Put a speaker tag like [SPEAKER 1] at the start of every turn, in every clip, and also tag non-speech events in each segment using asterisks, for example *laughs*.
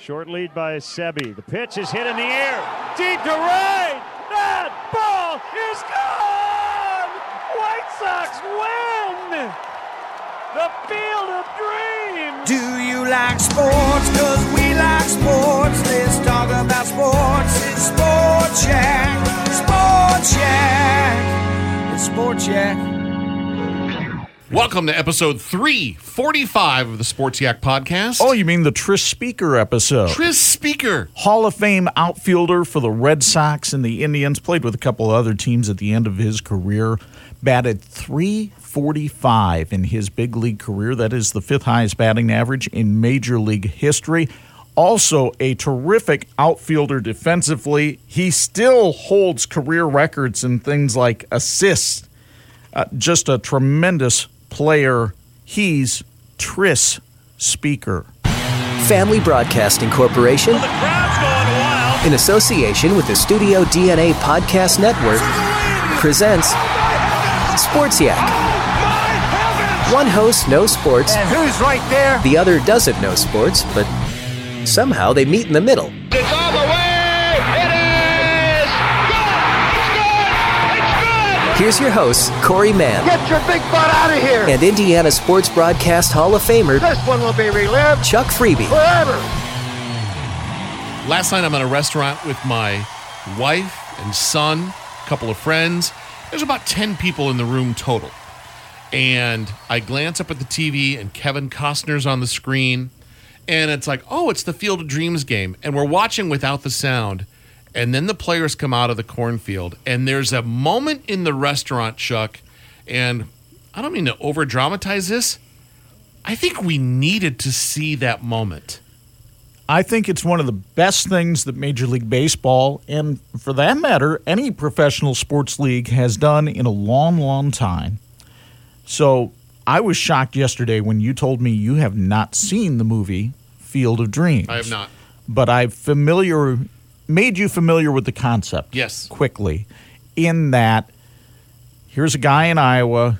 [SPEAKER 1] Short lead by Sebi. The pitch is hit in the air. Deep to right. That ball is gone. White Sox win. The field of dreams.
[SPEAKER 2] Do you like sports? Cause we like sports. Let's talk about sports. It's Sports Yak. Sports Yak. It's Sports Yak.
[SPEAKER 3] Welcome to episode 345 of the Sports Yak podcast.
[SPEAKER 4] Oh, you mean the Tris Speaker episode?
[SPEAKER 3] Tris Speaker.
[SPEAKER 4] Hall of Fame outfielder for the Red Sox and the Indians. Played with a couple other teams at the end of his career. Batted 345 in his big league career. That is the fifth highest batting average in Major League history. Also, a terrific outfielder defensively. He still holds career records in things like assists. Uh, just a tremendous player. He's Tris Speaker.
[SPEAKER 5] Family Broadcasting Corporation, in association with the Studio DNA Podcast Network, presents Sports Yak. One host knows sports,
[SPEAKER 2] And who's right there?
[SPEAKER 5] the other doesn't know sports, but somehow they meet in the middle. Here's your hosts, Corey Mann
[SPEAKER 6] Get your big butt out of here.
[SPEAKER 5] and Indiana Sports Broadcast Hall of Famer
[SPEAKER 6] This one will be relived
[SPEAKER 5] Chuck Freeby.
[SPEAKER 6] forever.
[SPEAKER 3] Last night I'm at a restaurant with my wife and son, a couple of friends. There's about 10 people in the room total. And I glance up at the TV and Kevin Costner's on the screen. And it's like, oh, it's the Field of Dreams game. And we're watching without the sound. And then the players come out of the cornfield. And there's a moment in the restaurant, Chuck. And I don't mean to over dramatize this. I think we needed to see that moment.
[SPEAKER 4] I think it's one of the best things that Major League Baseball, and for that matter, any professional sports league has done in a long, long time. So I was shocked yesterday when you told me you have not seen the movie Field of Dreams.
[SPEAKER 3] I have not.
[SPEAKER 4] But I've familiar made you familiar with the concept.
[SPEAKER 3] Yes.
[SPEAKER 4] Quickly. In that here's a guy in Iowa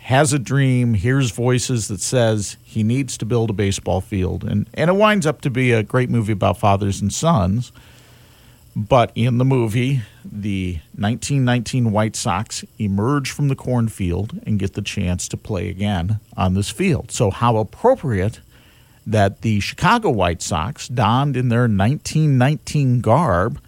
[SPEAKER 4] has a dream, hears voices that says he needs to build a baseball field and and it winds up to be a great movie about fathers and sons. But in the movie, the 1919 White Sox emerge from the cornfield and get the chance to play again on this field. So how appropriate that the Chicago White Sox, donned in their 1919 garb,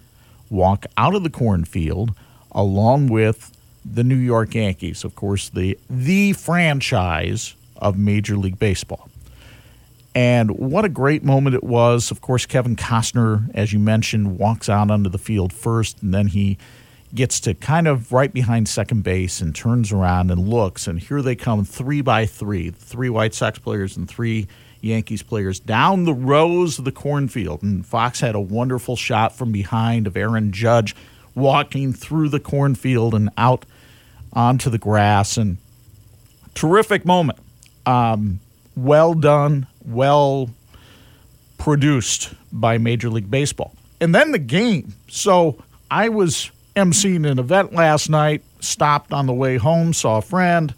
[SPEAKER 4] walk out of the cornfield along with the New York Yankees, of course, the the franchise of Major League Baseball. And what a great moment it was. Of course, Kevin Costner, as you mentioned, walks out onto the field first, and then he gets to kind of right behind second base and turns around and looks. And here they come, three by three, three White Sox players and three Yankees players down the rows of the cornfield. And Fox had a wonderful shot from behind of Aaron Judge walking through the cornfield and out onto the grass. And terrific moment. Um, well done, well produced by Major League Baseball. And then the game. So I was emceeing an event last night, stopped on the way home, saw a friend.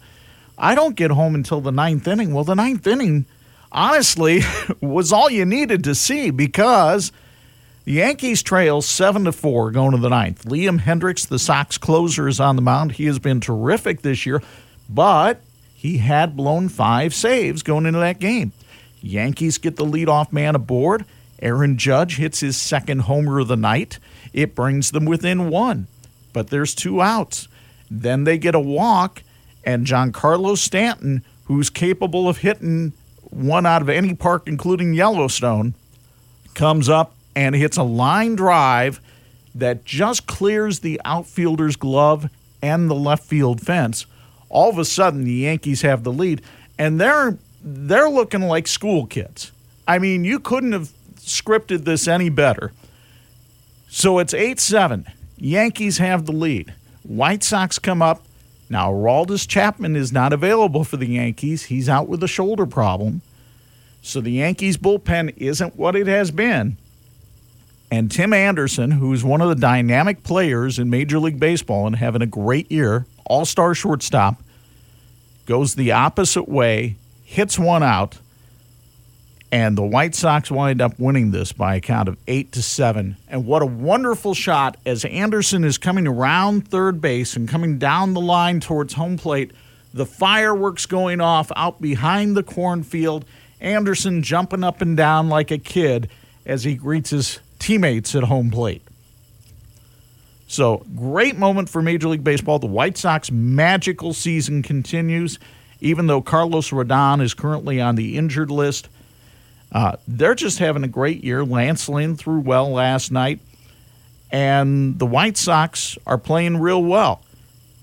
[SPEAKER 4] I don't get home until the ninth inning. Well, the ninth inning, honestly, *laughs* was all you needed to see because the Yankees trail seven to four going to the ninth. Liam Hendriks, the Sox closer, is on the mound. He has been terrific this year, but he had blown five saves going into that game. Yankees get the leadoff man aboard, Aaron Judge hits his second homer of the night. It brings them within one, but there's two outs. Then they get a walk, and Giancarlo Stanton, who's capable of hitting one out of any park, including Yellowstone, comes up and hits a line drive that just clears the outfielder's glove and the left field fence. All of a sudden, the Yankees have the lead, and they're they're looking like school kids. I mean, you couldn't have scripted this any better. So it's 8 7. Yankees have the lead. White Sox come up. Now, Aroldis Chapman is not available for the Yankees. He's out with a shoulder problem. So the Yankees bullpen isn't what it has been. And Tim Anderson, who's one of the dynamic players in Major League Baseball and having a great year, all star shortstop, goes the opposite way, hits one out, and the White Sox wind up winning this by a count of eight to seven. And what a wonderful shot as Anderson is coming around third base and coming down the line towards home plate. The fireworks going off out behind the cornfield. Anderson jumping up and down like a kid as he greets his teammates at home plate. So, great moment for Major League Baseball. The White Sox magical season continues, even though Carlos Rodon is currently on the injured list. Uh, they're just having a great year. Lance Lynn threw well last night, and the White Sox are playing real well.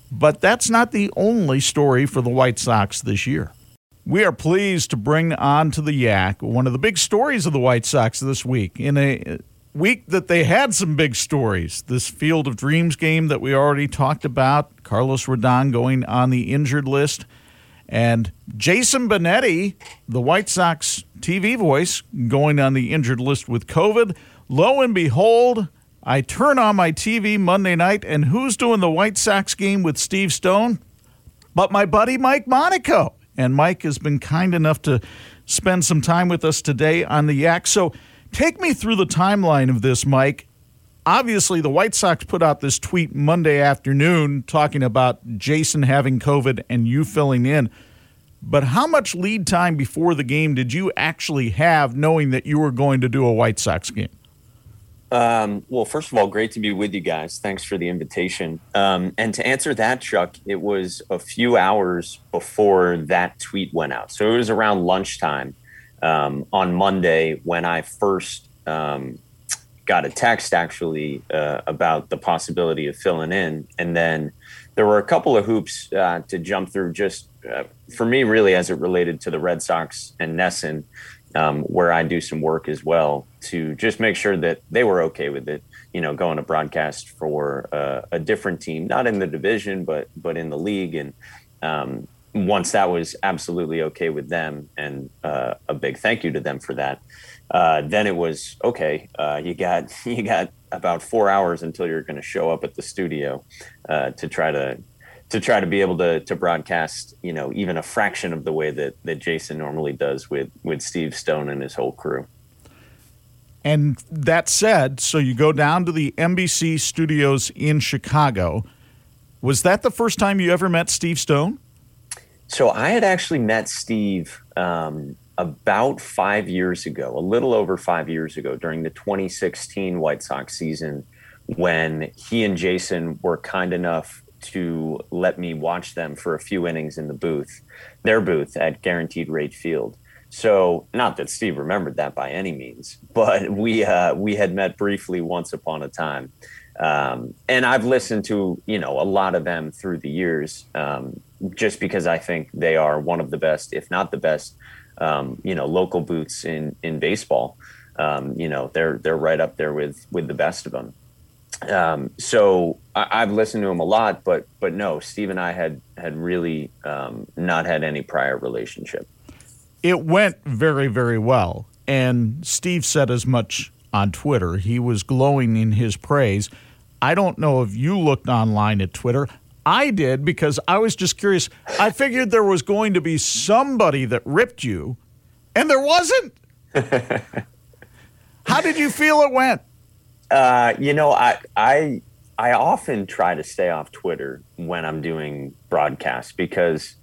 [SPEAKER 4] But that's not the only story for the White Sox this year. We are pleased to bring on to the Yak one of the big stories of the White Sox this week. In a week that they had some big stories, this Field of Dreams game that we already talked about, Carlos Rodon going on the injured list, and Jason Benetti, the White Sox TV voice, going on the injured list with COVID. Lo and behold, I turn on my TV Monday night, and who's doing the White Sox game with Steve Stone? But my buddy Mike Monaco. And Mike has been kind enough to spend some time with us today on the Yak. So take me through the timeline of this, Mike. Obviously, the White Sox put out this tweet Monday afternoon talking about Jason having COVID and you filling in. But how much lead time before the game did you actually have knowing that you were going to do a White Sox game?
[SPEAKER 7] Um, well, first of all, great to be with you guys. Thanks for the invitation. Um, and to answer that, Chuck, it was a few hours before that tweet went out. So it was around lunchtime um, on Monday when I first um, got a text actually uh, about the possibility of filling in. And then there were a couple of hoops uh, to jump through just uh, for me, really, as it related to the Red Sox and NESN um, where I do some work as well to just make sure that they were okay with it. You know, going to broadcast for uh, a different team, not in the division, but but in the league. And um, once that was absolutely okay with them, and uh, a big thank you to them for that. Uh, then it was okay. Uh, you got *laughs* you got about four hours until you're going to show up at the studio uh, to try to to try to be able to to broadcast, you know, even a fraction of the way that that Jason normally does with with Steve Stone and his whole crew.
[SPEAKER 4] And that said, so you go down to the NBC studios in Chicago. Was that the first time you ever met Steve Stone?
[SPEAKER 7] So I had actually met Steve um, about five years ago, a little over five years ago, during the 2016 White Sox season, when he and Jason were kind enough to let me watch them for a few innings in the booth, their booth at Guaranteed Rate Field. So, not that Steve remembered that by any means, *laughs* but we uh, we had met briefly once upon a time, um, and I've listened to you know a lot of them through the years, um, just because I think they are one of the best, if not the best, um, you know, local boots in in baseball. Um, you know, they're they're right up there with with the best of them. Um, so I, have listened to him a lot, but but no, Steve and I had had really um, not had any prior relationship.
[SPEAKER 4] It went very very well, and Steve said as much on Twitter. He was glowing in his praise. I don't know if you looked online at Twitter. I did because I was just curious. I figured there was going to be somebody that ripped you, and there wasn't. *laughs* How did you feel it went?
[SPEAKER 7] Uh, you know, I I I often try to stay off Twitter when I'm doing broadcasts because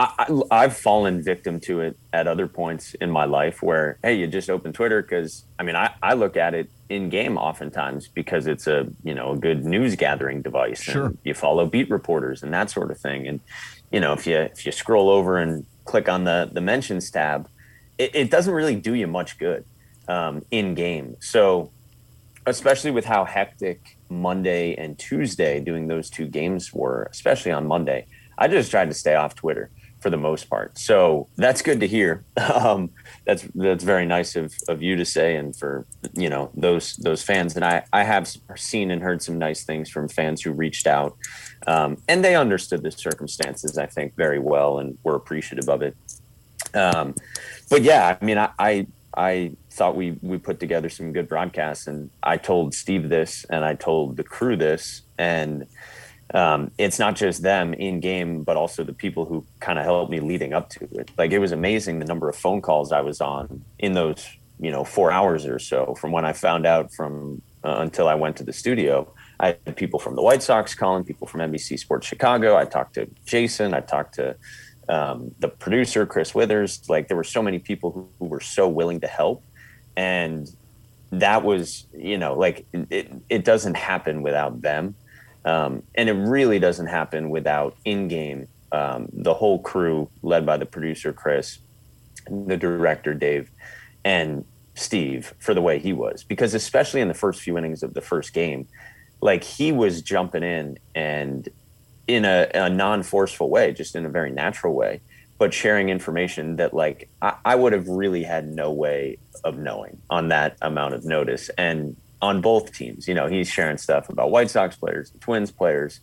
[SPEAKER 7] I, I've fallen victim to it at other points in my life where, hey, you just open Twitter because I mean, I, I look at it in game oftentimes because it's a you know a good news gathering device.
[SPEAKER 4] Sure.
[SPEAKER 7] And you follow beat reporters and that sort of thing. And you know, if you if you scroll over and click on the the mentions tab, it, it doesn't really do you much good um, in game. So, especially with how hectic Monday and Tuesday doing those two games were, especially on Monday, I just tried to stay off Twitter for the most part. So that's good to hear. *laughs* Um, that's that's very nice of, of you to say, and for you know those those fans. And I I have seen and heard some nice things from fans who reached out, um, and they understood the circumstances. I think very well, and were appreciative of it. Um, but yeah, I mean, I, I I thought we we put together some good broadcasts, and I told Steve this, and I told the crew this, and um, it's not just them in game, but also the people who kind of helped me leading up to it. Like it was amazing the number of phone calls I was on in those, you know, four hours or so from when I found out from uh, until I went to the studio. I had people from the White Sox calling, people from NBC Sports Chicago. I talked to Jason. I talked to um, the producer, Chris Withers. Like there were so many people who, who were so willing to help. And that was, you know, like it, it doesn't happen without them. Um, and it really doesn't happen without in game, um, the whole crew led by the producer, Chris, the director, Dave, and Steve for the way he was. Because especially in the first few innings of the first game, like he was jumping in and in a, a non forceful way, just in a very natural way, but sharing information that like I, I would have really had no way of knowing on that amount of notice. And on both teams. You know, he's sharing stuff about White Sox players, Twins players.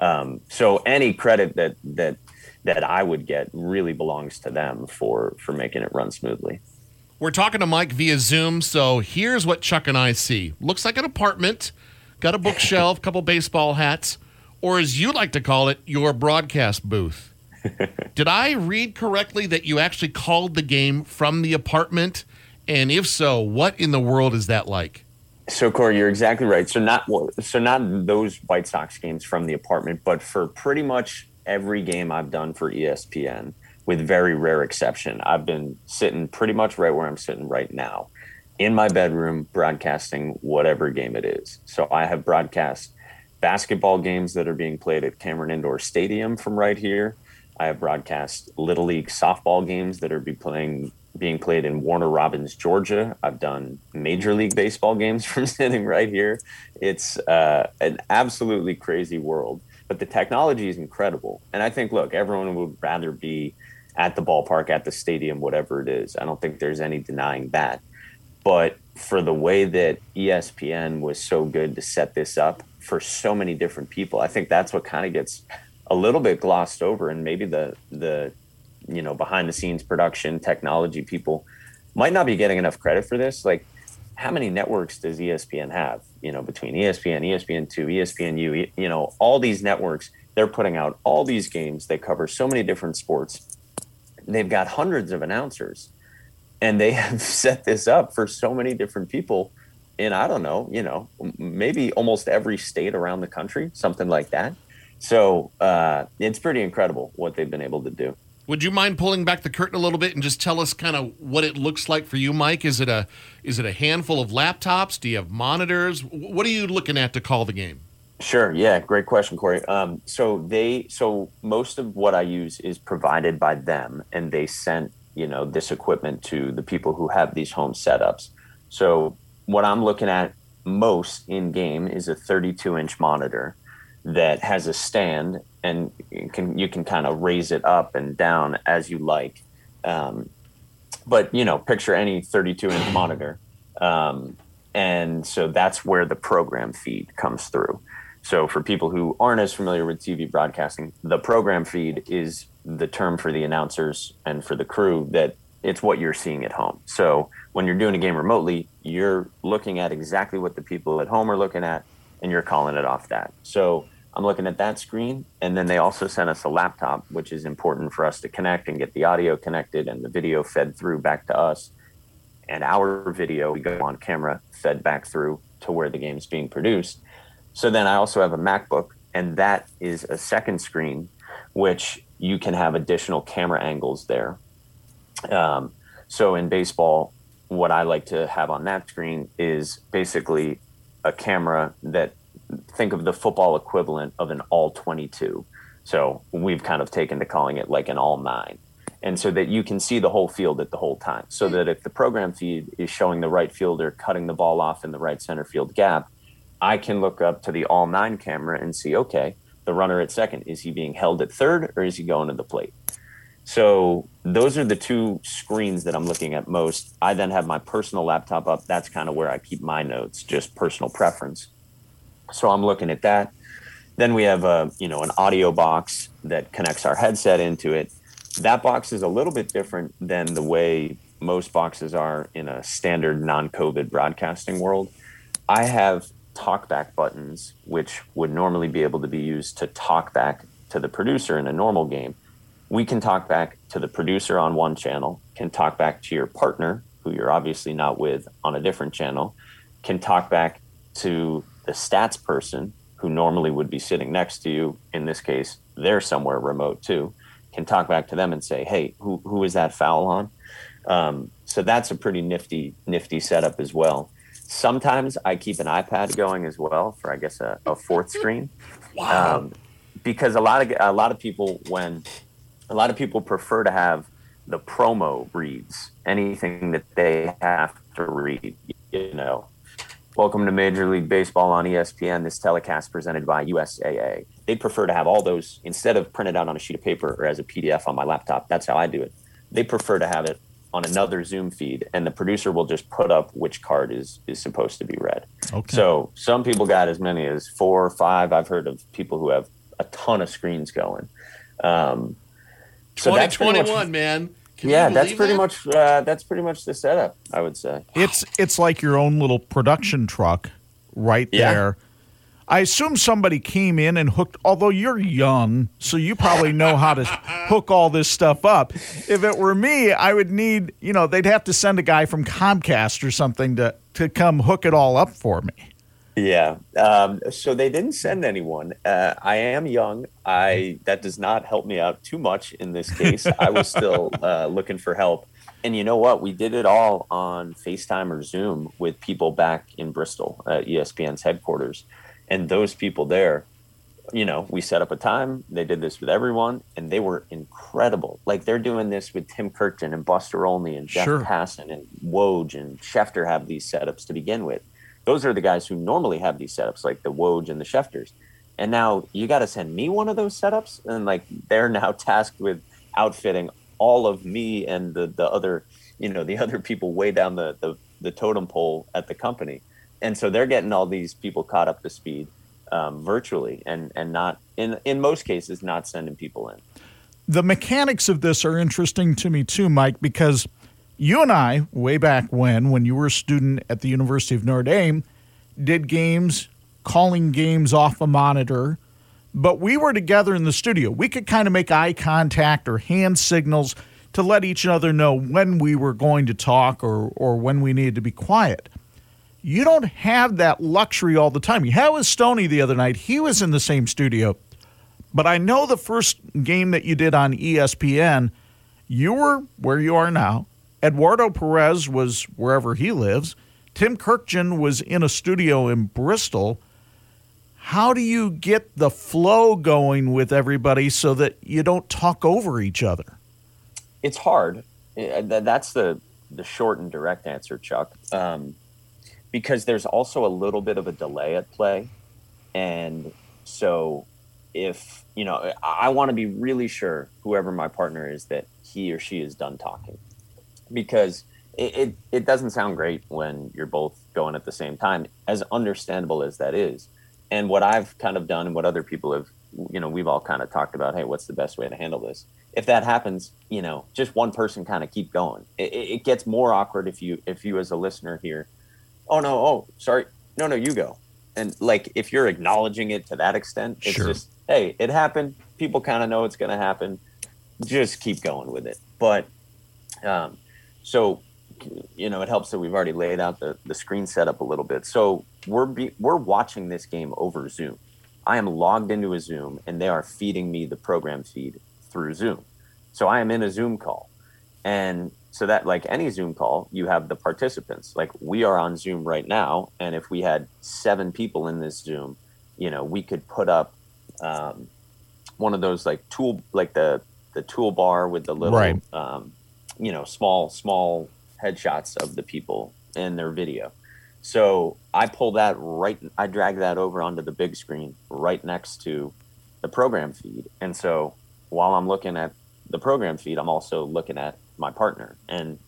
[SPEAKER 7] Um, so any credit that that that I would get really belongs to them for for making it run smoothly.
[SPEAKER 3] We're talking to Mike via Zoom, so here's what Chuck and I see. Looks like an apartment, got a bookshelf, *laughs* couple baseball hats, or as you like to call it, your broadcast booth. *laughs* Did I read correctly that you actually called the game from the apartment? And if so, what in the world is that like?
[SPEAKER 7] So Corey, you're exactly right. So not so not those White Sox games from the apartment, but for pretty much every game I've done for ESPN, with very rare exception, I've been sitting pretty much right where I'm sitting right now, in my bedroom, broadcasting whatever game it is. So I have broadcast basketball games that are being played at Cameron Indoor Stadium from right here. I have broadcast little league softball games that are be playing being played in Warner Robins, Georgia. I've done Major League Baseball games *laughs* from sitting right here. It's uh, an absolutely crazy world, but the technology is incredible. And I think, look, everyone would rather be at the ballpark, at the stadium, whatever it is. I don't think there's any denying that. But for the way that ESPN was so good to set this up for so many different people, I think that's what kind of gets a little bit glossed over and maybe the the you know behind the scenes production technology people might not be getting enough credit for this. Like how many networks does espn have you know between espn espn2 espnu you know all these networks they're putting out all these games. They cover so many different sports. They've got hundreds of announcers. And they *laughs* have set this up for so many different people in i don't know you know maybe almost every state around the country something like that. So uh, it's pretty incredible what they've been able to do
[SPEAKER 3] would you mind pulling back the curtain a little bit and just tell us kind of what it looks like for you, Mike? Is it a is it a handful of laptops? Do you have monitors? What are you looking at to call the game?
[SPEAKER 7] Sure. Yeah. Great question, Corey. Um, so they so most of what I use is provided by them, and they sent you know this equipment to the people who have these home setups. So what I'm looking at most in game is a 32 inch monitor that has a stand and you can you can kind of raise it up and down as you like. Um, but you know, picture any 32 inch *clears throat* monitor, um, and so that's where the program feed comes through. So for people who aren't as familiar with TV broadcasting, the program feed is the term for the announcers and for the crew that it's what you're seeing at home. So when you're doing a game remotely, you're looking at exactly what the people at home are looking at and you're calling it off that. So I'm looking at that screen. And then they also sent us a laptop, which is important for us to connect and get the audio connected and the video fed through back to us. And our video, we go on camera, fed back through to where the game is being produced. So then I also have a MacBook, and that is a second screen which you can have additional camera angles there. Um, so in baseball, what I like to have on that screen is basically a camera that think of the football equivalent of an all 22. So we've kind of taken to calling it like an all nine. And so that you can see the whole field at the whole time. So that if the program feed is showing the right fielder cutting the ball off in the right center field gap, I can look up to the all nine camera and see, okay, the runner at second, is he being held at third or is he going to the plate? So those are the two screens that I'm looking at most. I then have my personal laptop up. That's kind of where I keep my notes, just personal preference. So I'm looking at that. Then we have a, you know, an audio box that connects our headset into it. That box is a little bit different than the way most boxes are in a standard non-COVID broadcasting world. I have talkback buttons, which would normally be able to be used to talk back to the producer in a normal game we can talk back to the producer on one channel, can talk back to your partner, who you're obviously not with, on a different channel, can talk back to the stats person who normally would be sitting next to you. In this case, they're somewhere remote too. Can talk back to them and say, "Hey, who who is that foul on?" Um, so that's a pretty nifty nifty setup as well. Sometimes I keep an iPad going as well for I guess a, a fourth screen.
[SPEAKER 3] Wow.
[SPEAKER 7] Um, because a lot of a lot of people when a lot of people prefer to have the promo reads anything that they have to read you know. Welcome to major league baseball on espn this telecast presented by usaa they prefer to have all those instead of printed out on a sheet of paper or as a pdf on my laptop that's how i do it. They prefer to have it on another zoom feed and the producer will just put up which card is is supposed to be read.
[SPEAKER 4] Okay.
[SPEAKER 7] so some people got as many as four or five. I've heard of people who have a ton of screens going. Um, so that's pretty much-
[SPEAKER 3] 2021, man. Can
[SPEAKER 7] yeah, that's pretty
[SPEAKER 3] that?
[SPEAKER 7] much uh, that's pretty much the setup. I would say.
[SPEAKER 4] It's it's like your own little production truck right
[SPEAKER 7] Yeah.
[SPEAKER 4] there. I assume somebody came in and hooked although you're young, so you probably know how to hook all this stuff up. If it were me, I would need, you know, they'd have to send a guy from Comcast or something to to come hook it all up for me.
[SPEAKER 7] Yeah. Um, so they didn't send anyone. Uh, I am young. I that does not help me out too much in this case. I was still *laughs* uh, looking for help, and you know what? We did it all on FaceTime or Zoom with people back in Bristol, uh, ESPN's headquarters, and those people there. You know, we set up a time. They did this with everyone, and they were incredible. Like they're doing this with Tim Kurkjian and Buster Olney and Jeff
[SPEAKER 4] Sure.
[SPEAKER 7] Passan and Woj and Schefter have these setups to begin with those are the guys who normally have these setups, like the Woj and the Schefters. And now you got to send me one of those setups, and like they're now *laughs* tasked with outfitting all of me and the the other, you know, the *laughs* other people way down the the, the totem pole at the company. And so they're getting all these people caught up to speed um, virtually, and and not in in most cases not sending people in.
[SPEAKER 4] the mechanics of this are interesting to me too, Mike, because you and I, way back when, when you were a student at the University of Notre Dame, did games, calling games off a monitor, but we were together in the studio. We could kind of make eye contact or hand signals to let each other know when we were going to talk or, or when we needed to be quiet. You don't have that luxury all the time. Had with Stoney the other night. He was in the same studio. But I know the first game that you did on ESPN, you were where you are now. Eduardo Perez was wherever he lives. Tim Kurkjian was in a studio in Bristol. How do you get the flow going with everybody so that you don't talk over each other?
[SPEAKER 7] it's hard. Uh, That's the the short and direct answer, Chuck. Um, because there's also a little bit of a delay at play, and so if you know, I, I want to be really sure whoever my partner is that he or she is done talking, because it, it it doesn't sound great when you're both going at the same time, as understandable as that is. And what I've kind of done, and what other people have, you know, we've all kind of talked about, hey, what's the best way to handle this? if that happens, you know, just one person kind of keep going. It, it gets more awkward if you if you as a listener here, oh no, oh sorry, no no you go, and like if you're acknowledging it to that extent, it's
[SPEAKER 4] Sure.
[SPEAKER 7] just hey, it happened. People kind of know it's going to happen. Just keep going with it. But um, so you know, it helps that we've already laid out the the screen setup a little bit. So we're be, we're watching this game over Zoom. I am logged into a Zoom and they are feeding me the program feed through Zoom. So I am in a Zoom call. And so that like any Zoom call, you have the participants. Like we are on Zoom right now, and if we had seven people in this Zoom, you know, we could put up um, one of those like tool like the the toolbar with the little
[SPEAKER 4] Right.
[SPEAKER 7] um, you know small small headshots of the people in their video. So I pull that right, I drag that over onto the big screen right next to the program feed. And so while I'm looking at the program feed, I'm also looking at my partner. And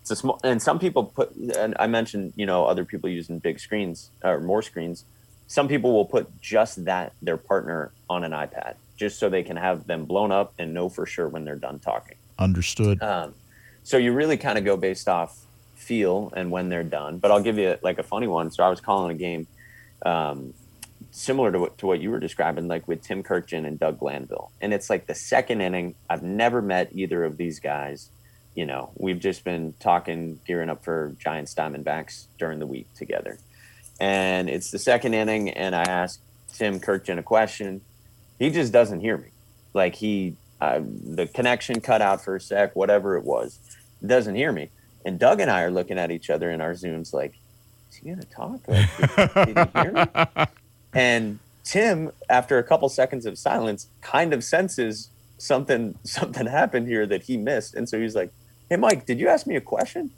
[SPEAKER 7] it's a small, and some people put, and I mentioned, you know, other people using big screens or more screens. Some people will put just that, their partner on an iPad, just so they can have them blown up and know for sure when they're done talking.
[SPEAKER 4] Understood.
[SPEAKER 7] Um, so you really kind of go based off feel and when they're done. But I'll give you like a funny one. So I was calling a game um, similar to what, to what you were describing, like with Tim Kurkjian and Doug Glanville. And it's like the second inning. I've never met either of these guys. You know, we've just been talking, gearing up for Giants Diamondbacks during the week together. And it's the second inning, and I ask Tim Kurkjian a question. He just doesn't hear me. Like he, uh, the connection cut out for a sec, whatever it was, doesn't hear me. And Doug and I are looking at each other in our Zooms like, is he going to talk? Like, did, did he hear me? *laughs* And Tim, after a couple seconds of silence, kind of senses something something happened here that he missed. And so he's like, Hey Mike, did you ask me a question?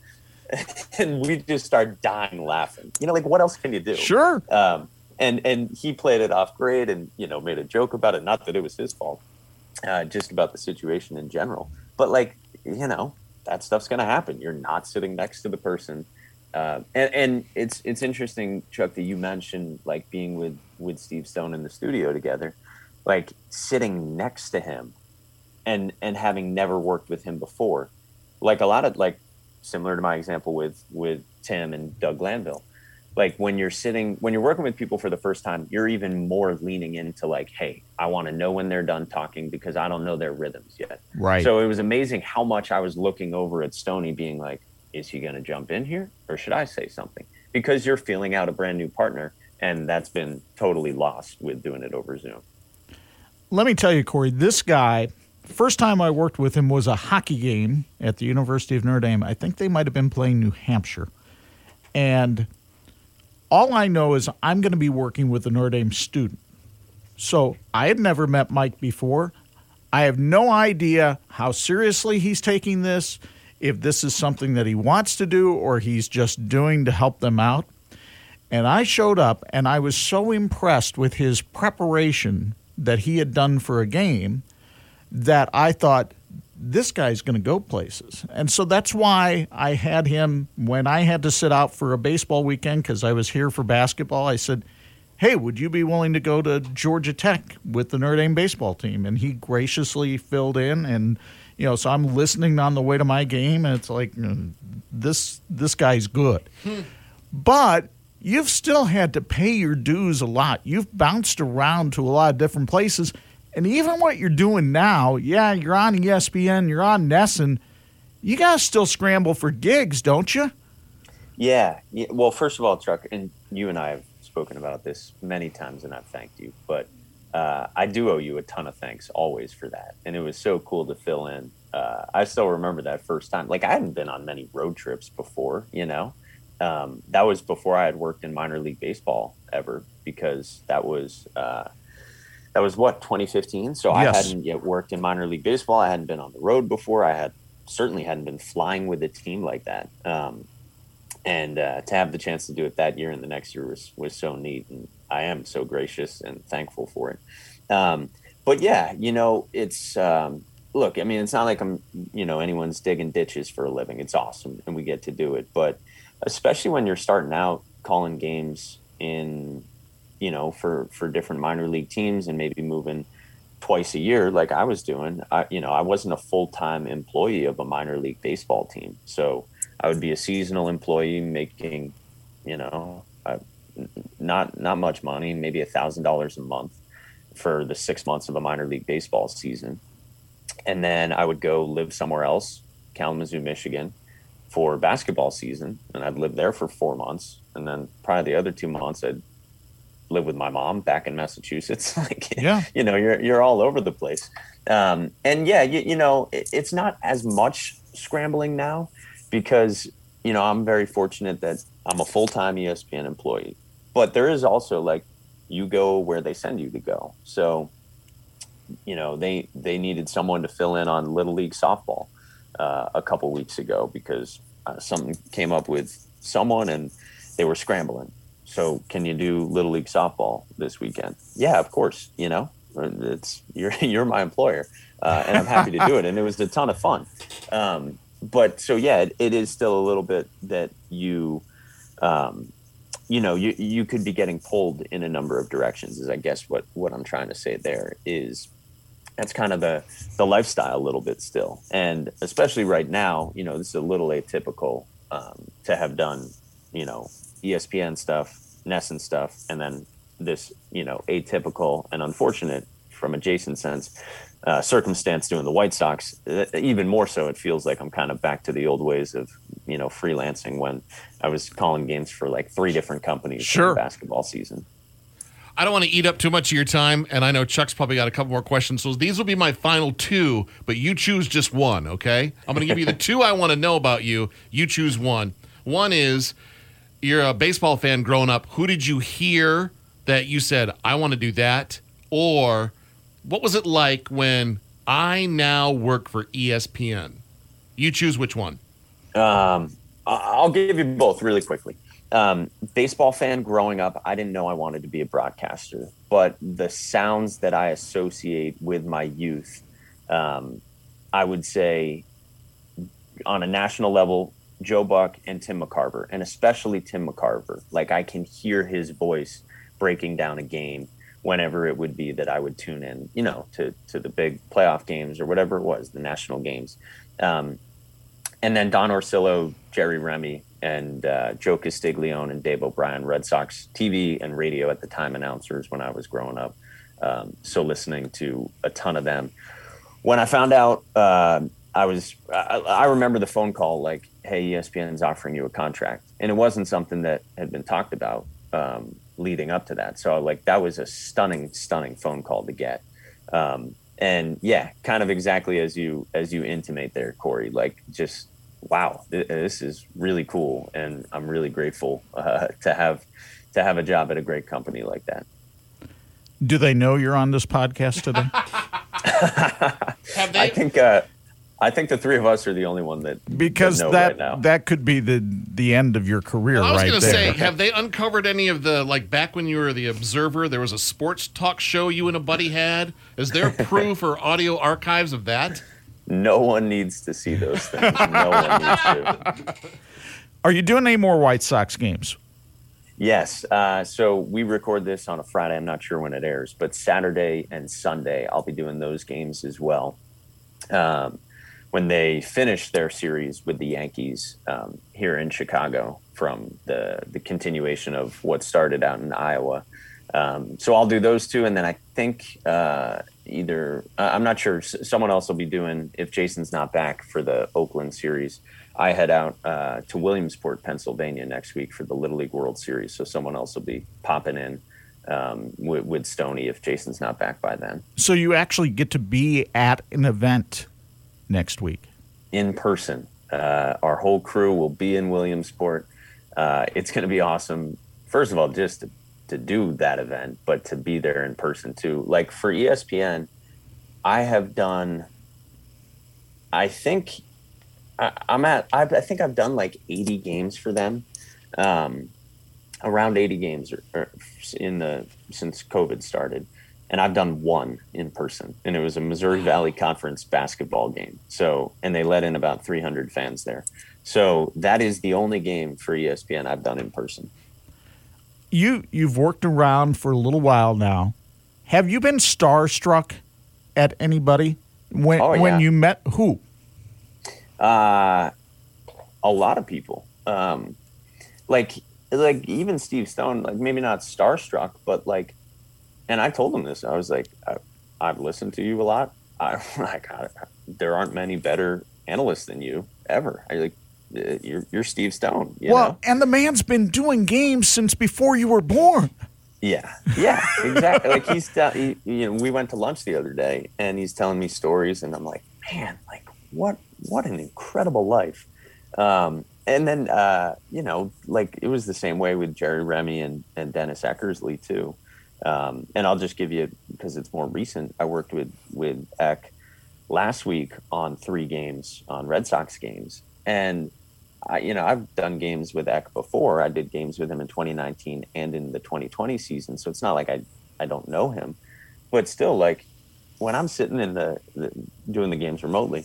[SPEAKER 7] *laughs* and we just start dying laughing. You know, like what else can you do?
[SPEAKER 4] Sure.
[SPEAKER 7] Um, and and he played it off great and you know made a joke about it. Not that it was his fault, uh, just about the situation in general. But like you know, that stuff's gonna happen. You're not sitting next to the person. Uh, and, and it's it's interesting, Chuck, that you mentioned like being with with Steve Stone in the studio together, like sitting next to him, and and having never worked with him before, like a lot of like similar to my example with with Tim and Doug Glanville, like when you're sitting when you're working with people for the first time, you're even more leaning into like, hey, I want to know when they're done talking because I don't know their rhythms yet.
[SPEAKER 4] Right.
[SPEAKER 7] So it was amazing how much I was looking over at Stony, being like, is he going to jump in here or should I say something? Because you're feeling out a brand new partner, and that's been totally lost with doing it over Zoom.
[SPEAKER 4] Let me tell you, Corey, this guy, first time I worked with him was a hockey game at the University of Notre Dame. I think they might have been playing New Hampshire. And all I know is I'm going to be working with a Notre Dame student. So I had never met Mike before. I have no idea how seriously he's taking this, if this is something that he wants to do or he's just doing to help them out. And I showed up and I was so impressed with his preparation that he had done for a game that I thought this guy's going to go places. And so that's why I had him when I had to sit out for a baseball weekend because I was here for basketball. I said, Hey, would you be willing to go to Georgia Tech with the Notre Dame baseball team? And he graciously filled in and you know, so I'm listening on the way to my game, and it's like mm, this this guy's good. But you've still had to pay your dues a lot. You've bounced around to a lot of different places. And even what you're doing now, yeah, you're on ESPN, you're on NESN, you to still scramble for gigs, don't you?
[SPEAKER 7] Yeah. yeah. Well, first of all, Chuck, and you and I have spoken about this many times, and I've thanked you, but uh, I do owe you a ton of thanks always for that. And it was so cool to fill in. Uh, I still remember that first time. Like, I hadn't been on many road trips before, you know? Um, that was before I had worked in minor league baseball ever, because that was. Uh, that was what 2015 so i hadn't yet worked in minor league baseball. I hadn't been on the road before. I had certainly hadn't been flying with a team like that. Um, and uh, to have the chance to do it that year and the next year was was so neat. And i am so gracious and thankful for it. Um, but yeah you know it's um, look i mean it's not like i'm you know anyone's digging ditches for a living. It's awesome and we get to do it. But especially when you're starting out calling games in you know for for different minor league teams and maybe moving twice a year like i was doing i you know i wasn't a full-time employee of a minor league baseball team. So i would be a seasonal employee making you know uh, not not much money maybe a thousand dollars a month for the six months of a minor league baseball season. And then i would go live somewhere else kalamazoo michigan for basketball season and i'd live there for four months. And then probably the other two months i'd live with my mom back in Massachusetts. *laughs* like,
[SPEAKER 4] Yeah.
[SPEAKER 7] you know, you're you're all over the place. Um, and yeah, you, you know, it, it's not as much scrambling now because you know I'm very fortunate that I'm a full time ESPN employee. But there is also like you go where they send you to go. So you know they they needed someone to fill in on little league softball uh, a couple weeks ago because uh, something came up with someone and they were scrambling so can you do little league softball this weekend? Yeah of course you know it's you're *laughs* you're my employer uh, and i'm happy to do it and it was a ton of fun. Um, but so yeah it, it is still a little bit that you um, you know you you could be getting pulled in a number of directions is i guess what what i'm trying to say there is that's kind of the the lifestyle a little bit still. And especially right now you know this is a little atypical um, to have done you know espn stuff NESN stuff and then this you know atypical and unfortunate from a jason sense uh, circumstance doing the white sox Uh, even more so it feels like i'm kind of back to the old ways of you know freelancing when i was calling games for like three different companies
[SPEAKER 3] Sure.
[SPEAKER 7] basketball season
[SPEAKER 3] I don't want to eat up too much of your time, and I know Chuck's probably got a couple more questions. So these will be my final two, but you choose just one, okay? I'm going to give you the *laughs* two I want to know about you. You choose one. One is you're a baseball fan growing up. Who did you hear that you said, I want to do that? Or what was it like when I now work for ESPN? You choose which one.
[SPEAKER 7] Um, I'll give you both really quickly. Um, baseball fan growing up, I didn't know I wanted to be a broadcaster, but the sounds that I associate with my youth, um, I would say on a national level, Joe Buck and Tim McCarver, and especially Tim McCarver. Like I can hear his voice breaking down a game whenever it would be that I would tune in, you know, to to the big playoff games or whatever it was, the national games. Um, and then Don Orsillo, Jerry Remy, and uh, Joe Castiglione and Dave O'Brien, Red Sox TV and radio at the time announcers when I was growing up. Um, so listening to a ton of them. When I found out, uh, I was I, I remember the phone call like, "Hey, ESPN's offering you a contract," and it wasn't something that had been talked about um, leading up to that. So like that was a stunning, stunning phone call to get. Um, and yeah, kind of exactly as you as you intimate there, Corey. Like just wow, th- this is really cool, and I'm really grateful uh, to have to have a job at a great company like that.
[SPEAKER 4] Do they know you're on this podcast today? *laughs*
[SPEAKER 3] Have
[SPEAKER 7] I think uh, I think the three of us are the only one that
[SPEAKER 4] Because
[SPEAKER 7] that
[SPEAKER 4] that
[SPEAKER 7] right now.
[SPEAKER 4] that could be the the end of your career
[SPEAKER 3] I was
[SPEAKER 4] right
[SPEAKER 3] going to say, have they uncovered any of the like back when you were the Observer? There was a sports talk show you and a buddy had. Is there *laughs* proof or audio archives of that?
[SPEAKER 7] no one needs to see those things. no one needs to. *laughs*
[SPEAKER 4] Are you doing any more White Sox games?
[SPEAKER 7] Yes. Uh, so we record this on a Friday. I'm not sure when it airs, but Saturday and Sunday, I'll be doing those games as well. Um, when they finish their series with the Yankees um, here in Chicago from the, the continuation of what started out in Iowa. Um, so I'll do those two. And then I think uh, either, uh, I'm not sure, someone else will be doing, if Jason's not back for the Oakland series, I head out uh, to Williamsport, Pennsylvania next week for the Little League World Series. So someone else will be popping in um, with, with Stony if Jason's not back by then.
[SPEAKER 4] So you actually get to be at an event next week.
[SPEAKER 7] in person. Uh, our whole crew will be in Williamsport. Uh, it's going to be awesome. First of all, just to, to do that event, but to be there in person too. Like for ESPN, I have done. I think I, I'm at. I, I think I've done like 80 games for them, um, around 80 games or, or in the since COVID started, and I've done one in person, and it was a Missouri Valley Conference basketball game. So, and they let in about 300 fans there. So that is the only game for ESPN I've done in person.
[SPEAKER 4] You you've worked around for a little while now. Have you been starstruck at anybody when
[SPEAKER 7] Oh,
[SPEAKER 4] when you met who?
[SPEAKER 7] Uh, a lot of people, um, like like even Steve Stone, like maybe not starstruck, but like, and I told him this. I was like, I, I've listened to you a lot. I *laughs* like, I, there aren't many better analysts than you ever. I like, uh, you're you're Steve Stone. You
[SPEAKER 4] well,
[SPEAKER 7] know?
[SPEAKER 4] and the man's been doing games since before you were born.
[SPEAKER 7] Yeah, yeah, exactly. like he's, he, you know, we went to lunch the other day, and he's telling me stories, and I'm like, man, like what, what an incredible life. Um, and then, uh, you know, like it was the same way with Jerry Remy and, and Dennis Eckersley too. Um, and I'll just give you because it's more recent. I worked with with Eck last week on three games on Red Sox games, and I, you know, I've done games with Eck before. I did games with him in 2019 and in the 2020 season. So it's not like I, I don't know him, but still, like when I'm sitting in the, the doing the games remotely,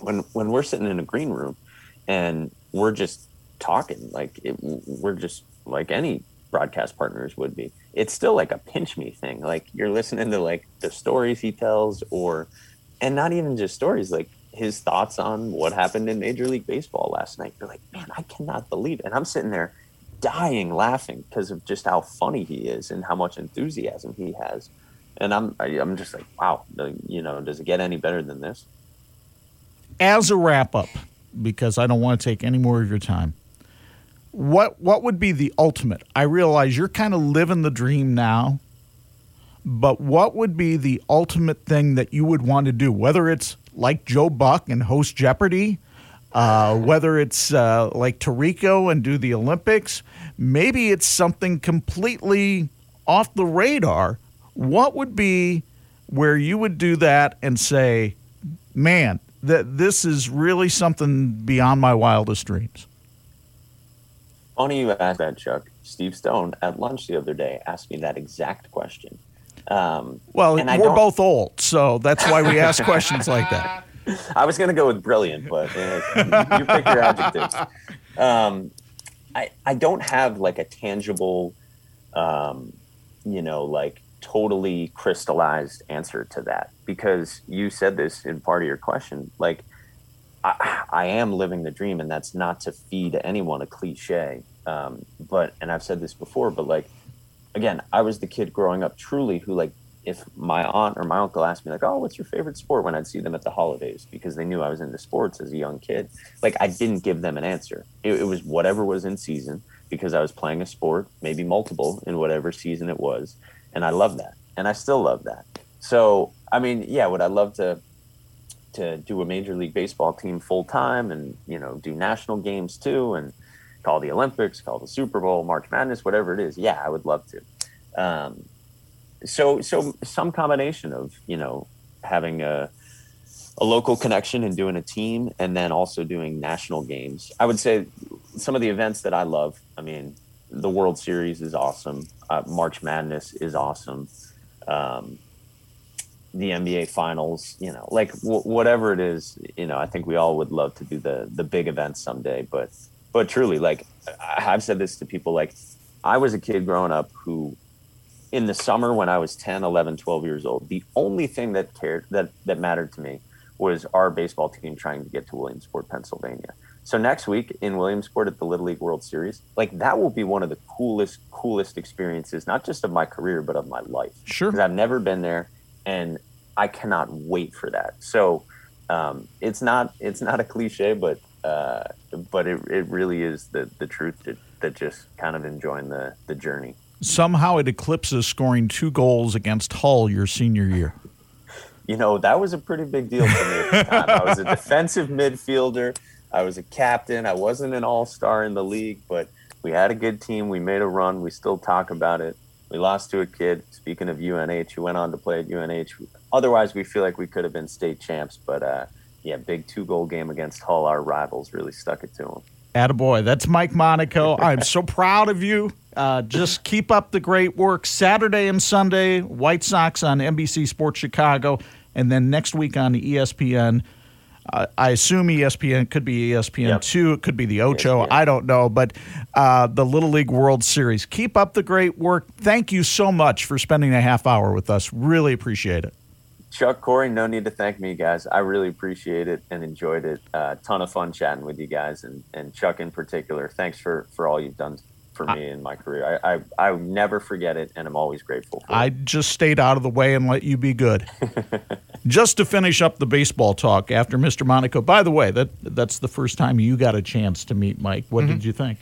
[SPEAKER 7] when when we're sitting in a green room, and we're just talking, like it, we're just like any broadcast partners would be. It's still like a pinch me thing. Like you're listening to like the stories he tells, or and not even just stories, like his thoughts on what happened in Major League Baseball last night. You're like, man, I cannot believe it. And I'm sitting there dying laughing because of just how funny he is and how much enthusiasm he has. And I'm I'm just like, wow, you know, does it get any better than this?
[SPEAKER 4] As a wrap up, because I don't want to take any more of your time. What what would be the ultimate? I realize you're kind of living the dream now, but what would be the ultimate thing that you would want to do? Whether it's like Joe Buck and host Jeopardy, uh, whether it's uh, like Tirico and do the Olympics, maybe it's something completely off the radar. What would be where you would do that and say, man, that this is really something beyond my wildest dreams?
[SPEAKER 7] Funny you asked that, Chuck. Steve Stone at lunch the other day asked me that exact question. Um,
[SPEAKER 4] well, we're both old, so that's why we ask questions like that. *laughs*
[SPEAKER 7] I was going to go with brilliant, but uh, you pick your adjectives. Um, I I don't have like a tangible, um, you know, like totally crystallized answer to that because you said this in part of your question. Like, I, am living the dream, and that's not to feed anyone a cliche. Um, but and I've said this before, but like again, I was the kid growing up truly who like if my aunt or my uncle asked me like, "Oh, what's your favorite sport?" when I'd see them at the holidays because they knew I was into sports as a young kid, like I didn't give them an answer. It, it was whatever was in season because I was playing a sport, maybe multiple in whatever season it was, and I love that, and I still love that. So, I mean, yeah, would I love to to do a major league baseball team full time and you know do national games too and call the Olympics, call the Super Bowl, March Madness, whatever it is? Yeah, I would love to. Um, so so some combination of you know having a a local connection and doing a team and then also doing national games i would say some of the events that i love i mean the world series is awesome uh, march madness is awesome um, the nba finals you know like w- whatever it is you know i think we all would love to do the the big events someday but but truly like i've said this to people like i was a kid growing up who in the summer when I was 10, 11, 12 years old, the only thing that cared that that mattered to me was our baseball team trying to get to Williamsport, Pennsylvania. So next week in Williamsport at the Little League World Series, like that will be one of the coolest, coolest experiences, not just of my career, but of my life.
[SPEAKER 4] Sure.
[SPEAKER 7] Because I've never been there and I cannot wait for that. So um, it's not it's not a cliche, but uh, but it, it really is the, the truth that, that just kind of enjoying the, the journey
[SPEAKER 4] somehow it eclipses scoring two goals against Hull your senior year.
[SPEAKER 7] You know, that was a pretty big deal for me at the time. I was a defensive midfielder. I was a captain. I wasn't an all star in the league, but we had a good team. We made a run. We still talk about it. We lost to a kid, speaking of UNH, who went on to play at UNH. Otherwise, we feel like we could have been state champs, but uh, yeah, big two goal game against Hull, our rivals, really stuck it to them.
[SPEAKER 4] Attaboy. That's Mike Monaco. *laughs* I'm so proud of you. Uh, just keep up the great work. Saturday and Sunday, White Sox on NBC Sports Chicago, and then next week on ESPN. Uh, I assume ESPN could be ESPN yep. two. It could be the Ocho. ESPN. I don't know, but uh, the Little League World Series. Keep up the great work. Thank you so much for spending a half hour with us. Really appreciate it.
[SPEAKER 7] Chuck, Corey, no need to thank me, guys. I really appreciate it and enjoyed it. A uh, ton of fun chatting with you guys, and, and Chuck in particular. Thanks for for all you've done for me in my career. I, I I never forget it, and I'm always grateful.
[SPEAKER 4] I
[SPEAKER 7] it.
[SPEAKER 4] just stayed out of the way and let you be good. *laughs* just to finish up the baseball talk after Mr. Monaco. By the way, that that's the first time you got a chance to meet Mike. What mm-hmm. did you think?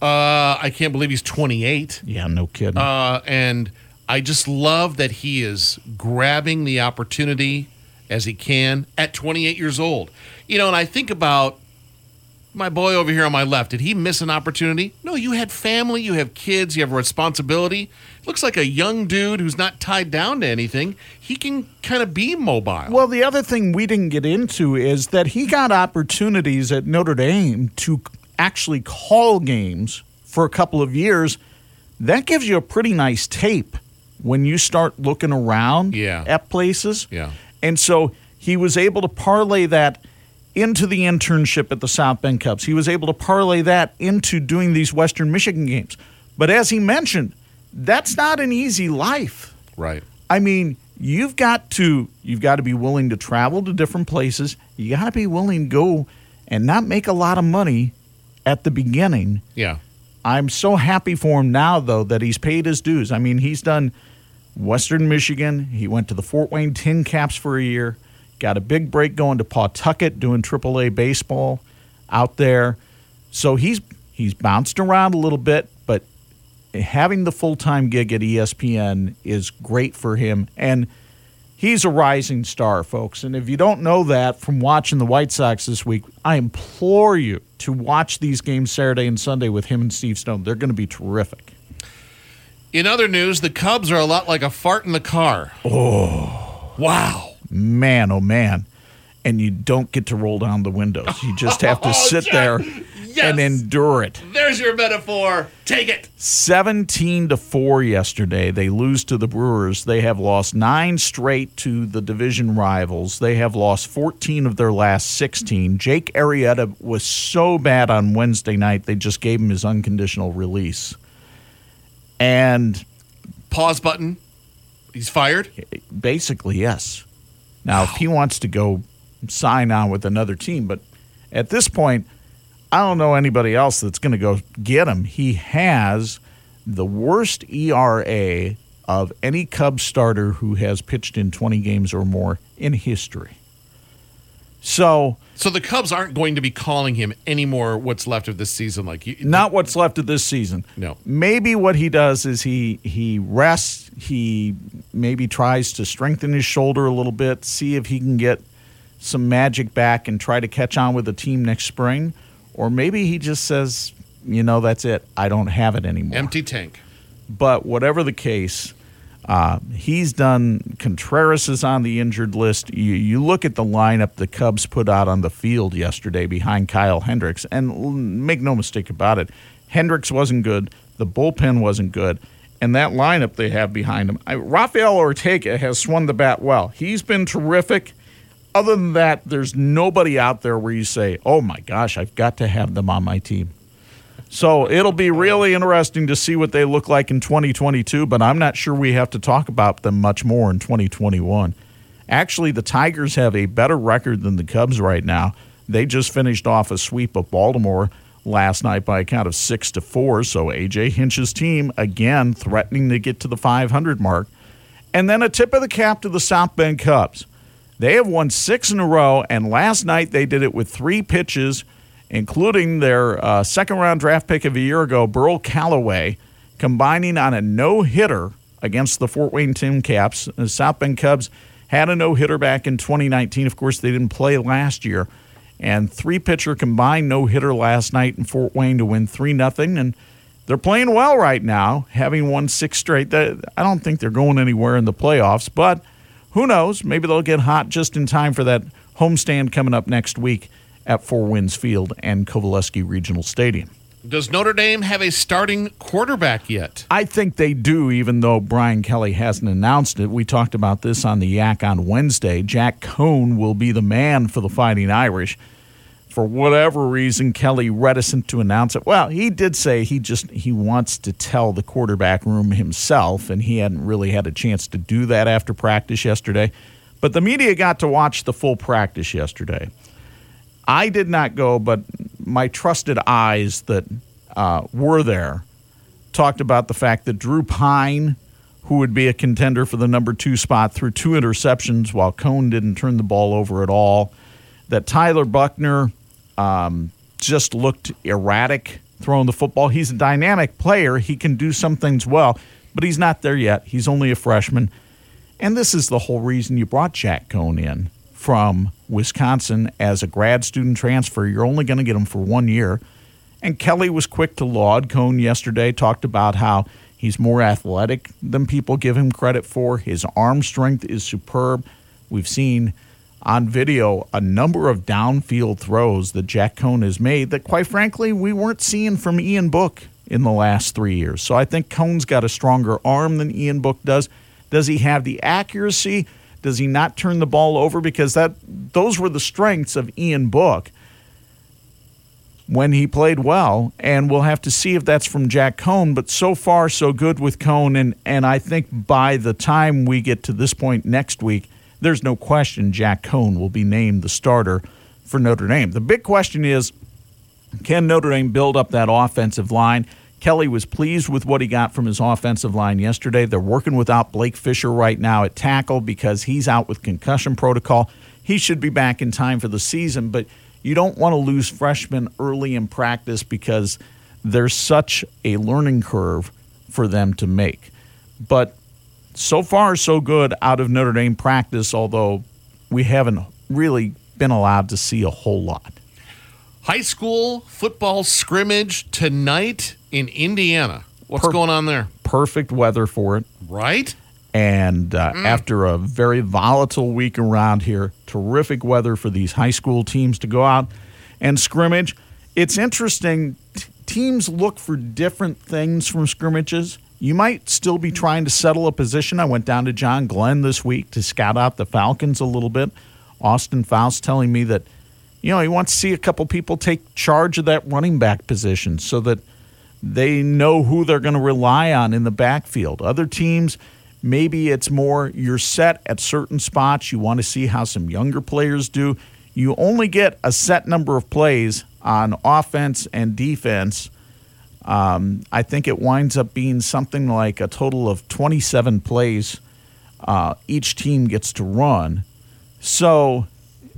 [SPEAKER 3] Uh, I can't believe he's 28.
[SPEAKER 4] Yeah, no kidding.
[SPEAKER 3] Uh, and I just love that he is grabbing the opportunity as he can at 28 years old. You know, and I think about my boy over here on my left. Did he miss an opportunity? No, you had family, you have kids, you have a responsibility. Looks like a young dude who's not tied down to anything. He can kind of be mobile.
[SPEAKER 4] Well, the other thing we didn't get into is that he got opportunities at Notre Dame to actually call games for a couple of years. That gives you a pretty nice tape when you start looking around
[SPEAKER 3] Yeah.
[SPEAKER 4] at places.
[SPEAKER 3] Yeah.
[SPEAKER 4] And so he was able to parlay that into the internship at the South Bend Cubs. He was able to parlay that into doing these Western Michigan games. But as he mentioned, that's not an easy life.
[SPEAKER 3] right.
[SPEAKER 4] I mean, you've got to you've got to be willing to travel to different places. You got to be willing to go and not make a lot of money at the beginning.
[SPEAKER 3] Yeah.
[SPEAKER 4] I'm so happy for him now though that he's paid his dues. I mean, he's done Western Michigan. He went to the Fort Wayne Tin Caps for a year. Got a big break going to Pawtucket doing AAA baseball out there. So he's he's bounced around a little bit, but having the full-time gig at ESPN is great for him and he's a rising star, folks. And if you don't know that from watching the White Sox this week, I implore you to watch these games Saturday and Sunday with him and Steve Stone. They're going to be terrific.
[SPEAKER 3] In other news, the Cubs are a lot like a fart in the car. Oh. Wow.
[SPEAKER 4] Man, oh man. And you don't get to roll down the windows. You just have to *laughs*
[SPEAKER 3] Oh,
[SPEAKER 4] sit there
[SPEAKER 3] Yes.
[SPEAKER 4] and endure it.
[SPEAKER 3] There's your metaphor. Take it.
[SPEAKER 4] 17 to 4 yesterday. They lose to the Brewers. They have lost 9 straight to the division rivals. They have lost 14 of their last 16. Jake Arrieta was so bad on Wednesday night, they just gave him his unconditional release. And
[SPEAKER 3] Pause button. He's fired.
[SPEAKER 4] basically, yes. Now, if he wants to go sign on with another team, but at this point, I don't know anybody else that's going to go get him. He has the worst ERA of any Cubs starter who has pitched in 20 games or more in history. So,
[SPEAKER 3] So the Cubs aren't going to be calling him anymore. What's left of this season? Like you,
[SPEAKER 4] not what's left of this season.
[SPEAKER 3] No.
[SPEAKER 4] Maybe what he does is he he rests. He maybe tries to strengthen his shoulder a little bit, see if he can get some magic back and try to catch on with the team next spring. Or maybe he just says, you know, that's it. I don't have it anymore.
[SPEAKER 3] empty tank.
[SPEAKER 4] But whatever the case, uh, he's done. Contreras is on the injured list. You, you look at the lineup the Cubs put out on the field yesterday behind Kyle Hendricks, and make no mistake about it, Hendricks wasn't good. The bullpen wasn't good. And that lineup they have behind him, I, Rafael Ortega has swung the bat well. He's been terrific. Other than that, there's nobody out there where you say, oh my gosh, I've got to have them on my team. So it'll be really interesting to see what they look like in 2022, but I'm not sure we have to talk about them much more in 2021. Actually, the Tigers have a better record than the Cubs right now. They just finished off a sweep of Baltimore last night by a count of six to four. So AJ Hinch's team again threatening to get to the 500 mark. And then a tip of the cap to the South Bend Cubs. They have won six in a row, and last night they did it with three pitches, including their uh, second round draft pick of a year ago, Burl Carraway, combining on a no hitter against the Fort Wayne Tin Caps. The South Bend Cubs had a no hitter back in 2019. Of course, they didn't play last year. And three pitcher combined no hitter last night in Fort Wayne to win 3 nothing. And they're playing well right now, having won six straight. I don't think they're going anywhere in the playoffs, but who knows? Maybe they'll get hot just in time for that homestand coming up next week at Four Winds Field and Coveleski Regional Stadium.
[SPEAKER 3] Does Notre Dame have a starting quarterback yet?
[SPEAKER 4] I think they do, even though Brian Kelly hasn't announced it. We talked about this on the Yak on Wednesday. Jack Coan will be the man for the Fighting Irish. For whatever reason, Kelly reticent to announce it. Well, he did say he just he wants to tell the quarterback room himself, and he hadn't really had a chance to do that after practice yesterday. But the media got to watch the full practice yesterday. I did not go, but my trusted eyes that uh, were there talked about the fact that Drew Pyne, who would be a contender for the number two spot, threw two interceptions while Coan didn't turn the ball over at all. That Tyler Buckner um, just looked erratic throwing the football. He's a dynamic player. He can do some things well, but he's not there yet. He's only a freshman. And this is the whole reason you brought Jack Coan in from Wisconsin as a grad student transfer. You're only going to get him for one year. And Kelly was quick to laud Coan yesterday, talked about how he's more athletic than people give him credit for. His arm strength is superb. We've seen on video a number of downfield throws that Jack Coan has made that, quite frankly, we weren't seeing from Ian Book in the last three years. So I think Coan's got a stronger arm than Ian Book does. Does he have the accuracy? Does he not turn the ball over? Because that those were the strengths of Ian Book when he played well, and we'll have to see if that's from Jack Coan. But so far, so good with Coan, and and I think by the time we get to this point next week, there's no question Jack Coan will be named the starter for Notre Dame. The big question is, can Notre Dame build up that offensive line? Kelly was pleased with what he got from his offensive line yesterday. They're working without Blake Fisher right now at tackle because he's out with concussion protocol. He should be back in time for the season, but you don't want to lose freshmen early in practice because there's such a learning curve for them to make. But so far, so good out of Notre Dame practice, although we haven't really been allowed to see a whole lot.
[SPEAKER 3] High school football scrimmage tonight in Indiana. What's
[SPEAKER 4] Per-
[SPEAKER 3] going on there?
[SPEAKER 4] Perfect weather for it.
[SPEAKER 3] Right?
[SPEAKER 4] And uh,
[SPEAKER 3] Mm.
[SPEAKER 4] after a very volatile week around here, terrific weather for these high school teams to go out and scrimmage. It's interesting. T- teams look for different things from scrimmages. You might still be trying to settle a position. I went down to John Glenn this week to scout out the Falcons a little bit. Austin Faust telling me that, you know, he wants to see a couple people take charge of that running back position so that they know who they're going to rely on in the backfield. Other teams, maybe it's more you're set at certain spots. You want to see how some younger players do. You only get a set number of plays on offense and defense. Um, I think it winds up being something like a total of 27 plays uh, each team gets to run. So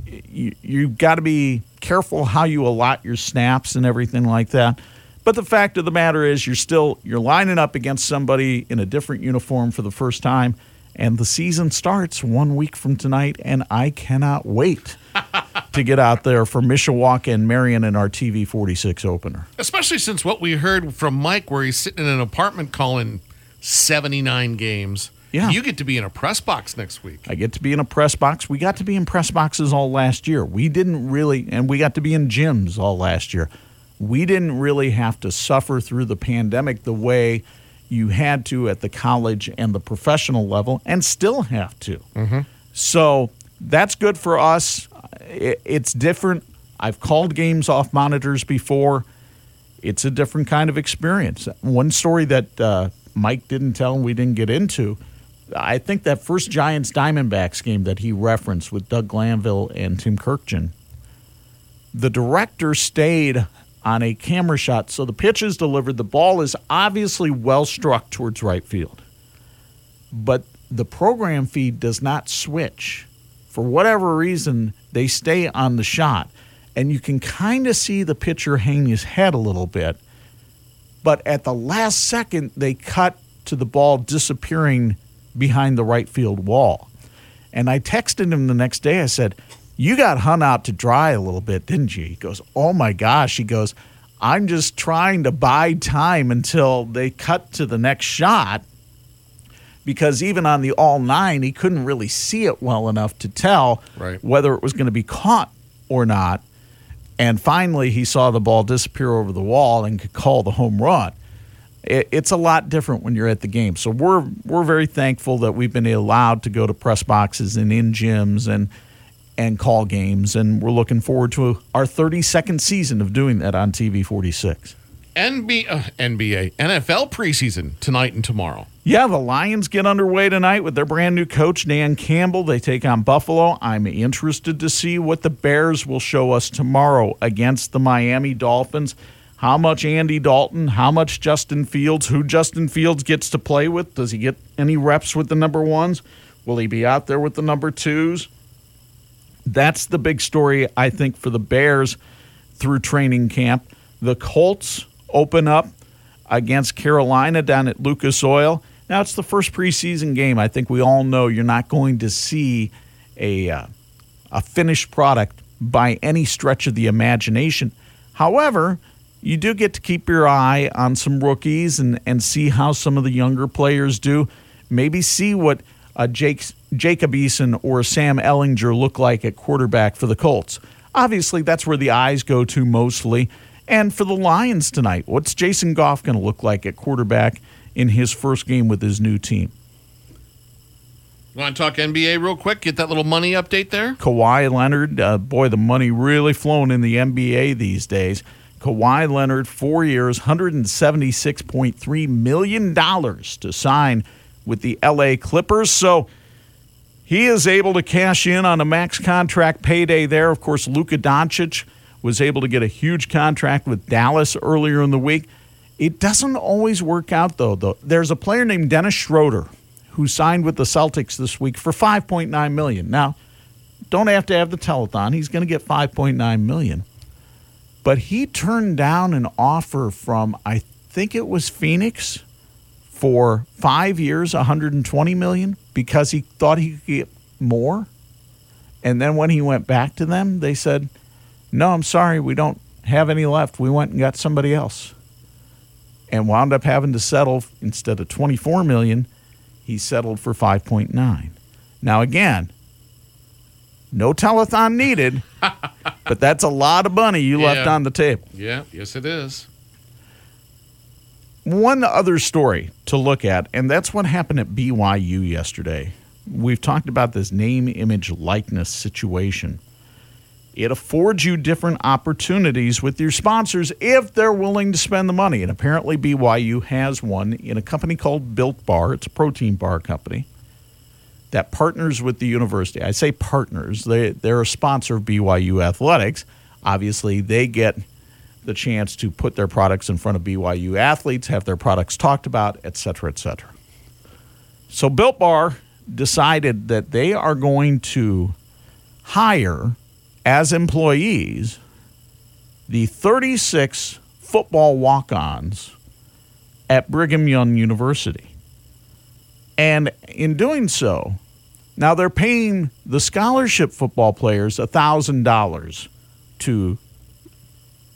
[SPEAKER 4] you, you've got to be careful how you allot your snaps and everything like that. But the fact of the matter is, you're still you're lining up against somebody in a different uniform for the first time, and the season starts one week from tonight, and I cannot wait *laughs* to get out there for Mishawaka and Marion in our TV 46 opener.
[SPEAKER 3] Especially since what we heard from Mike, where he's sitting in an apartment calling 79 games.
[SPEAKER 4] Yeah.
[SPEAKER 3] You get to be in a press box next week.
[SPEAKER 4] I get to be in a press box. We got to be in press boxes all last year. We didn't really, and we got to be in gyms all last year. We didn't really have to suffer through the pandemic the way you had to at the college and the professional level, and still have to. So that's good for us. It's different. I've called games off monitors before. It's a different kind of experience. One story that uh, Mike didn't tell and we didn't get into. I think that first Giants Diamondbacks game that he referenced with Doug Glanville and Tim Kurkjian, the director stayed on a camera shot. So the pitch is delivered. The ball is obviously well struck towards right field. But the program feed does not switch. For whatever reason, they stay on the shot. And you can kind of see the pitcher hang his head a little bit. But at the last second, they cut to the ball disappearing behind the right field wall. And I texted him the next day. I said, You got hung out to dry a little bit, didn't you? He goes, Oh my gosh. He goes, I'm just trying to buy time until they cut to the next shot because even on the all nine, he couldn't really see it well enough to tell
[SPEAKER 3] Right.
[SPEAKER 4] whether it was going to be caught or not. And finally, he saw the ball disappear over the wall and could call the home run. It's a lot different when you're at the game. So we're we're very thankful that we've been allowed to go to press boxes and in gyms and and call games, and we're looking forward to our 32nd season of doing that on TV 46.
[SPEAKER 3] NB, uh, NBA, NFL preseason tonight and tomorrow.
[SPEAKER 4] Yeah, the Lions get underway tonight with their brand new coach, Dan Campbell. They take on Buffalo. I'm interested to see what the Bears will show us tomorrow against the Miami Dolphins. How much Andy Dalton, how much Justin Fields, who Justin Fields gets to play with. Does he get any reps with the number ones? Will he be out there with the number twos? That's the big story, I think, for the Bears through training camp. The Colts open up against Carolina down at Lucas Oil. Now it's the first preseason game. I think we all know you're not going to see a uh, a finished product by any stretch of the imagination. However, you do get to keep your eye on some rookies and, and see how some of the younger players do. Maybe see what uh, Jake, Jacob Eason or Sam Ehlinger look like at quarterback for the Colts. Obviously, that's where the eyes go to mostly. And for the Lions tonight, what's Jason Goff going to look like at quarterback in his first game with his new team?
[SPEAKER 3] Want to talk NBA real quick? Get that little money update there?
[SPEAKER 4] Kawhi Leonard, uh, boy, the money really flowing in the NBA these days. Kawhi Leonard, four years, $176.3 million to sign with the LA Clippers. So he is able to cash in on a max contract payday there. Of course, Luka Doncic was able to get a huge contract with Dallas earlier in the week. It doesn't always work out, though. though. There's a player named Dennis Schroeder who signed with the Celtics this week for 5.9 million. Now, don't have to have the telethon. He's going to get 5.9 million. But he turned down an offer from I think it was Phoenix for 5 years, 120 million because he thought he could get more. And then when he went back to them, they said, "No, I'm sorry, we don't have any left. We went and got somebody else." And wound up having to settle instead of 24 million, he settled for 5.9. Now again, no telethon needed, *laughs* but that's a lot of money you left on the table.
[SPEAKER 3] Yeah, yes, it is.
[SPEAKER 4] One other story to look at, and that's what happened at BYU yesterday. We've talked about this name, image, likeness situation. It affords you different opportunities with your sponsors if they're willing to spend the money. And apparently, BYU has one in a company called Built Bar. It's a protein bar company that partners with the university. I say partners, they, they're a sponsor of BYU Athletics. Obviously, they get the chance to put their products in front of BYU athletes, have their products talked about, et cetera, et cetera. So, Built Bar decided that they are going to hire as employees the 36 football walk ons at Brigham Young University. And in doing so, now they're paying the scholarship football players $1,000 to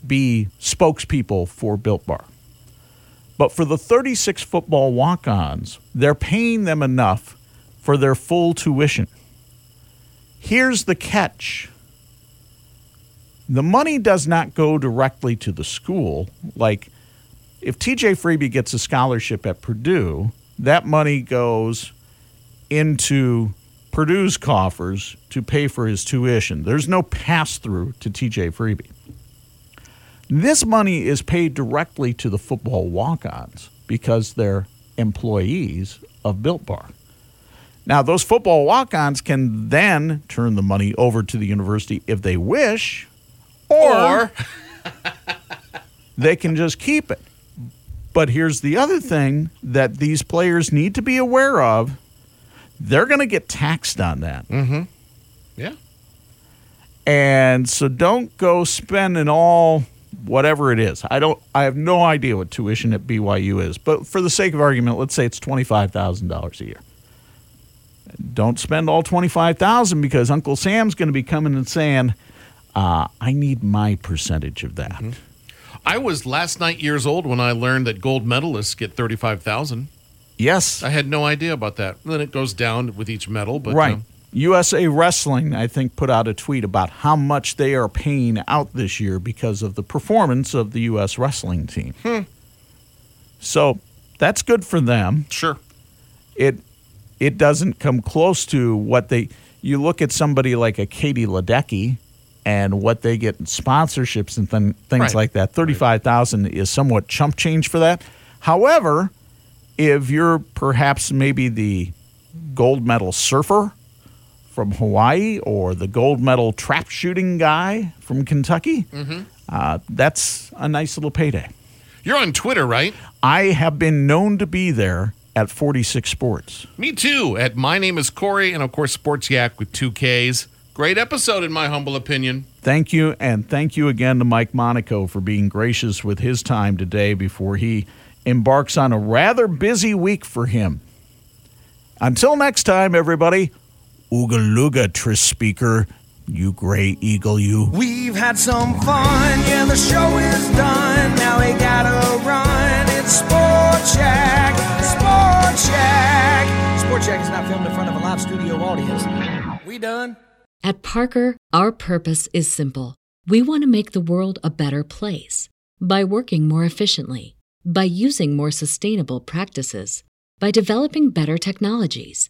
[SPEAKER 4] be spokespeople for Built Bar. But for the 36 football walk ons, they're paying them enough for their full tuition. Here's the catch the money does not go directly to the school. Like, if TJ Freeby gets a scholarship at Purdue, that money goes into Purdue's coffers to pay for his tuition. There's no pass through to TJ Freeby. This money is paid directly to the football walk ons because they're employees of Built Bar. Now, those football walk ons can then turn the money over to the university if they wish, or, they can just keep it. But here's the other thing that these players need to be aware of they're going to get taxed on that.
[SPEAKER 3] Mm-hmm. Yeah.
[SPEAKER 4] And so don't go spending all whatever it is. I don't I have no idea what tuition at BYU is, but for the sake of argument, let's say it's $25,000 a year. Don't spend all 25,000 because Uncle Sam's going to be coming and saying, uh, I need my percentage of that.
[SPEAKER 3] I was last night years old when I learned that gold medalists get thirty-five thousand.
[SPEAKER 4] Yes.
[SPEAKER 3] I had no idea about that. Then it goes down with each medal, but
[SPEAKER 4] right.
[SPEAKER 3] um,
[SPEAKER 4] USA Wrestling, I think, put out a tweet about how much they are paying out this year because of the performance of the U.S. wrestling team. Hmm. So that's good for them.
[SPEAKER 3] Sure.
[SPEAKER 4] It it doesn't come close to what they. You look at somebody like a Katie Ledecky and what they get in sponsorships and th- things
[SPEAKER 3] Right.
[SPEAKER 4] like that. Thirty-five thousand is somewhat chump change for that. However, if you're perhaps maybe the gold medal surfer from Hawaii or the gold medal trap shooting guy from Kentucky, uh, that's a nice little payday.
[SPEAKER 3] you're on Twitter, right?
[SPEAKER 4] I have been known to be there at 46 Sports.
[SPEAKER 3] Me too. At my name is Corey, and of course Sports Yak with two Ks. Great episode, in my humble opinion.
[SPEAKER 4] Thank you, and thank you again to Mike Monaco for being gracious with his time today before he embarks on a rather busy week for him. Until next time, everybody, Ooga Looga, Tris Speaker, you gray eagle, you.
[SPEAKER 2] We've had some fun, yeah, the show is done. Now we gotta run. It's Sport Check, Sport Check. Sport Check is not filmed in front of a live studio audience. We done?
[SPEAKER 8] At Parker, our purpose is simple. We want to make the world a better place by working more efficiently, by using more sustainable practices, by developing better technologies.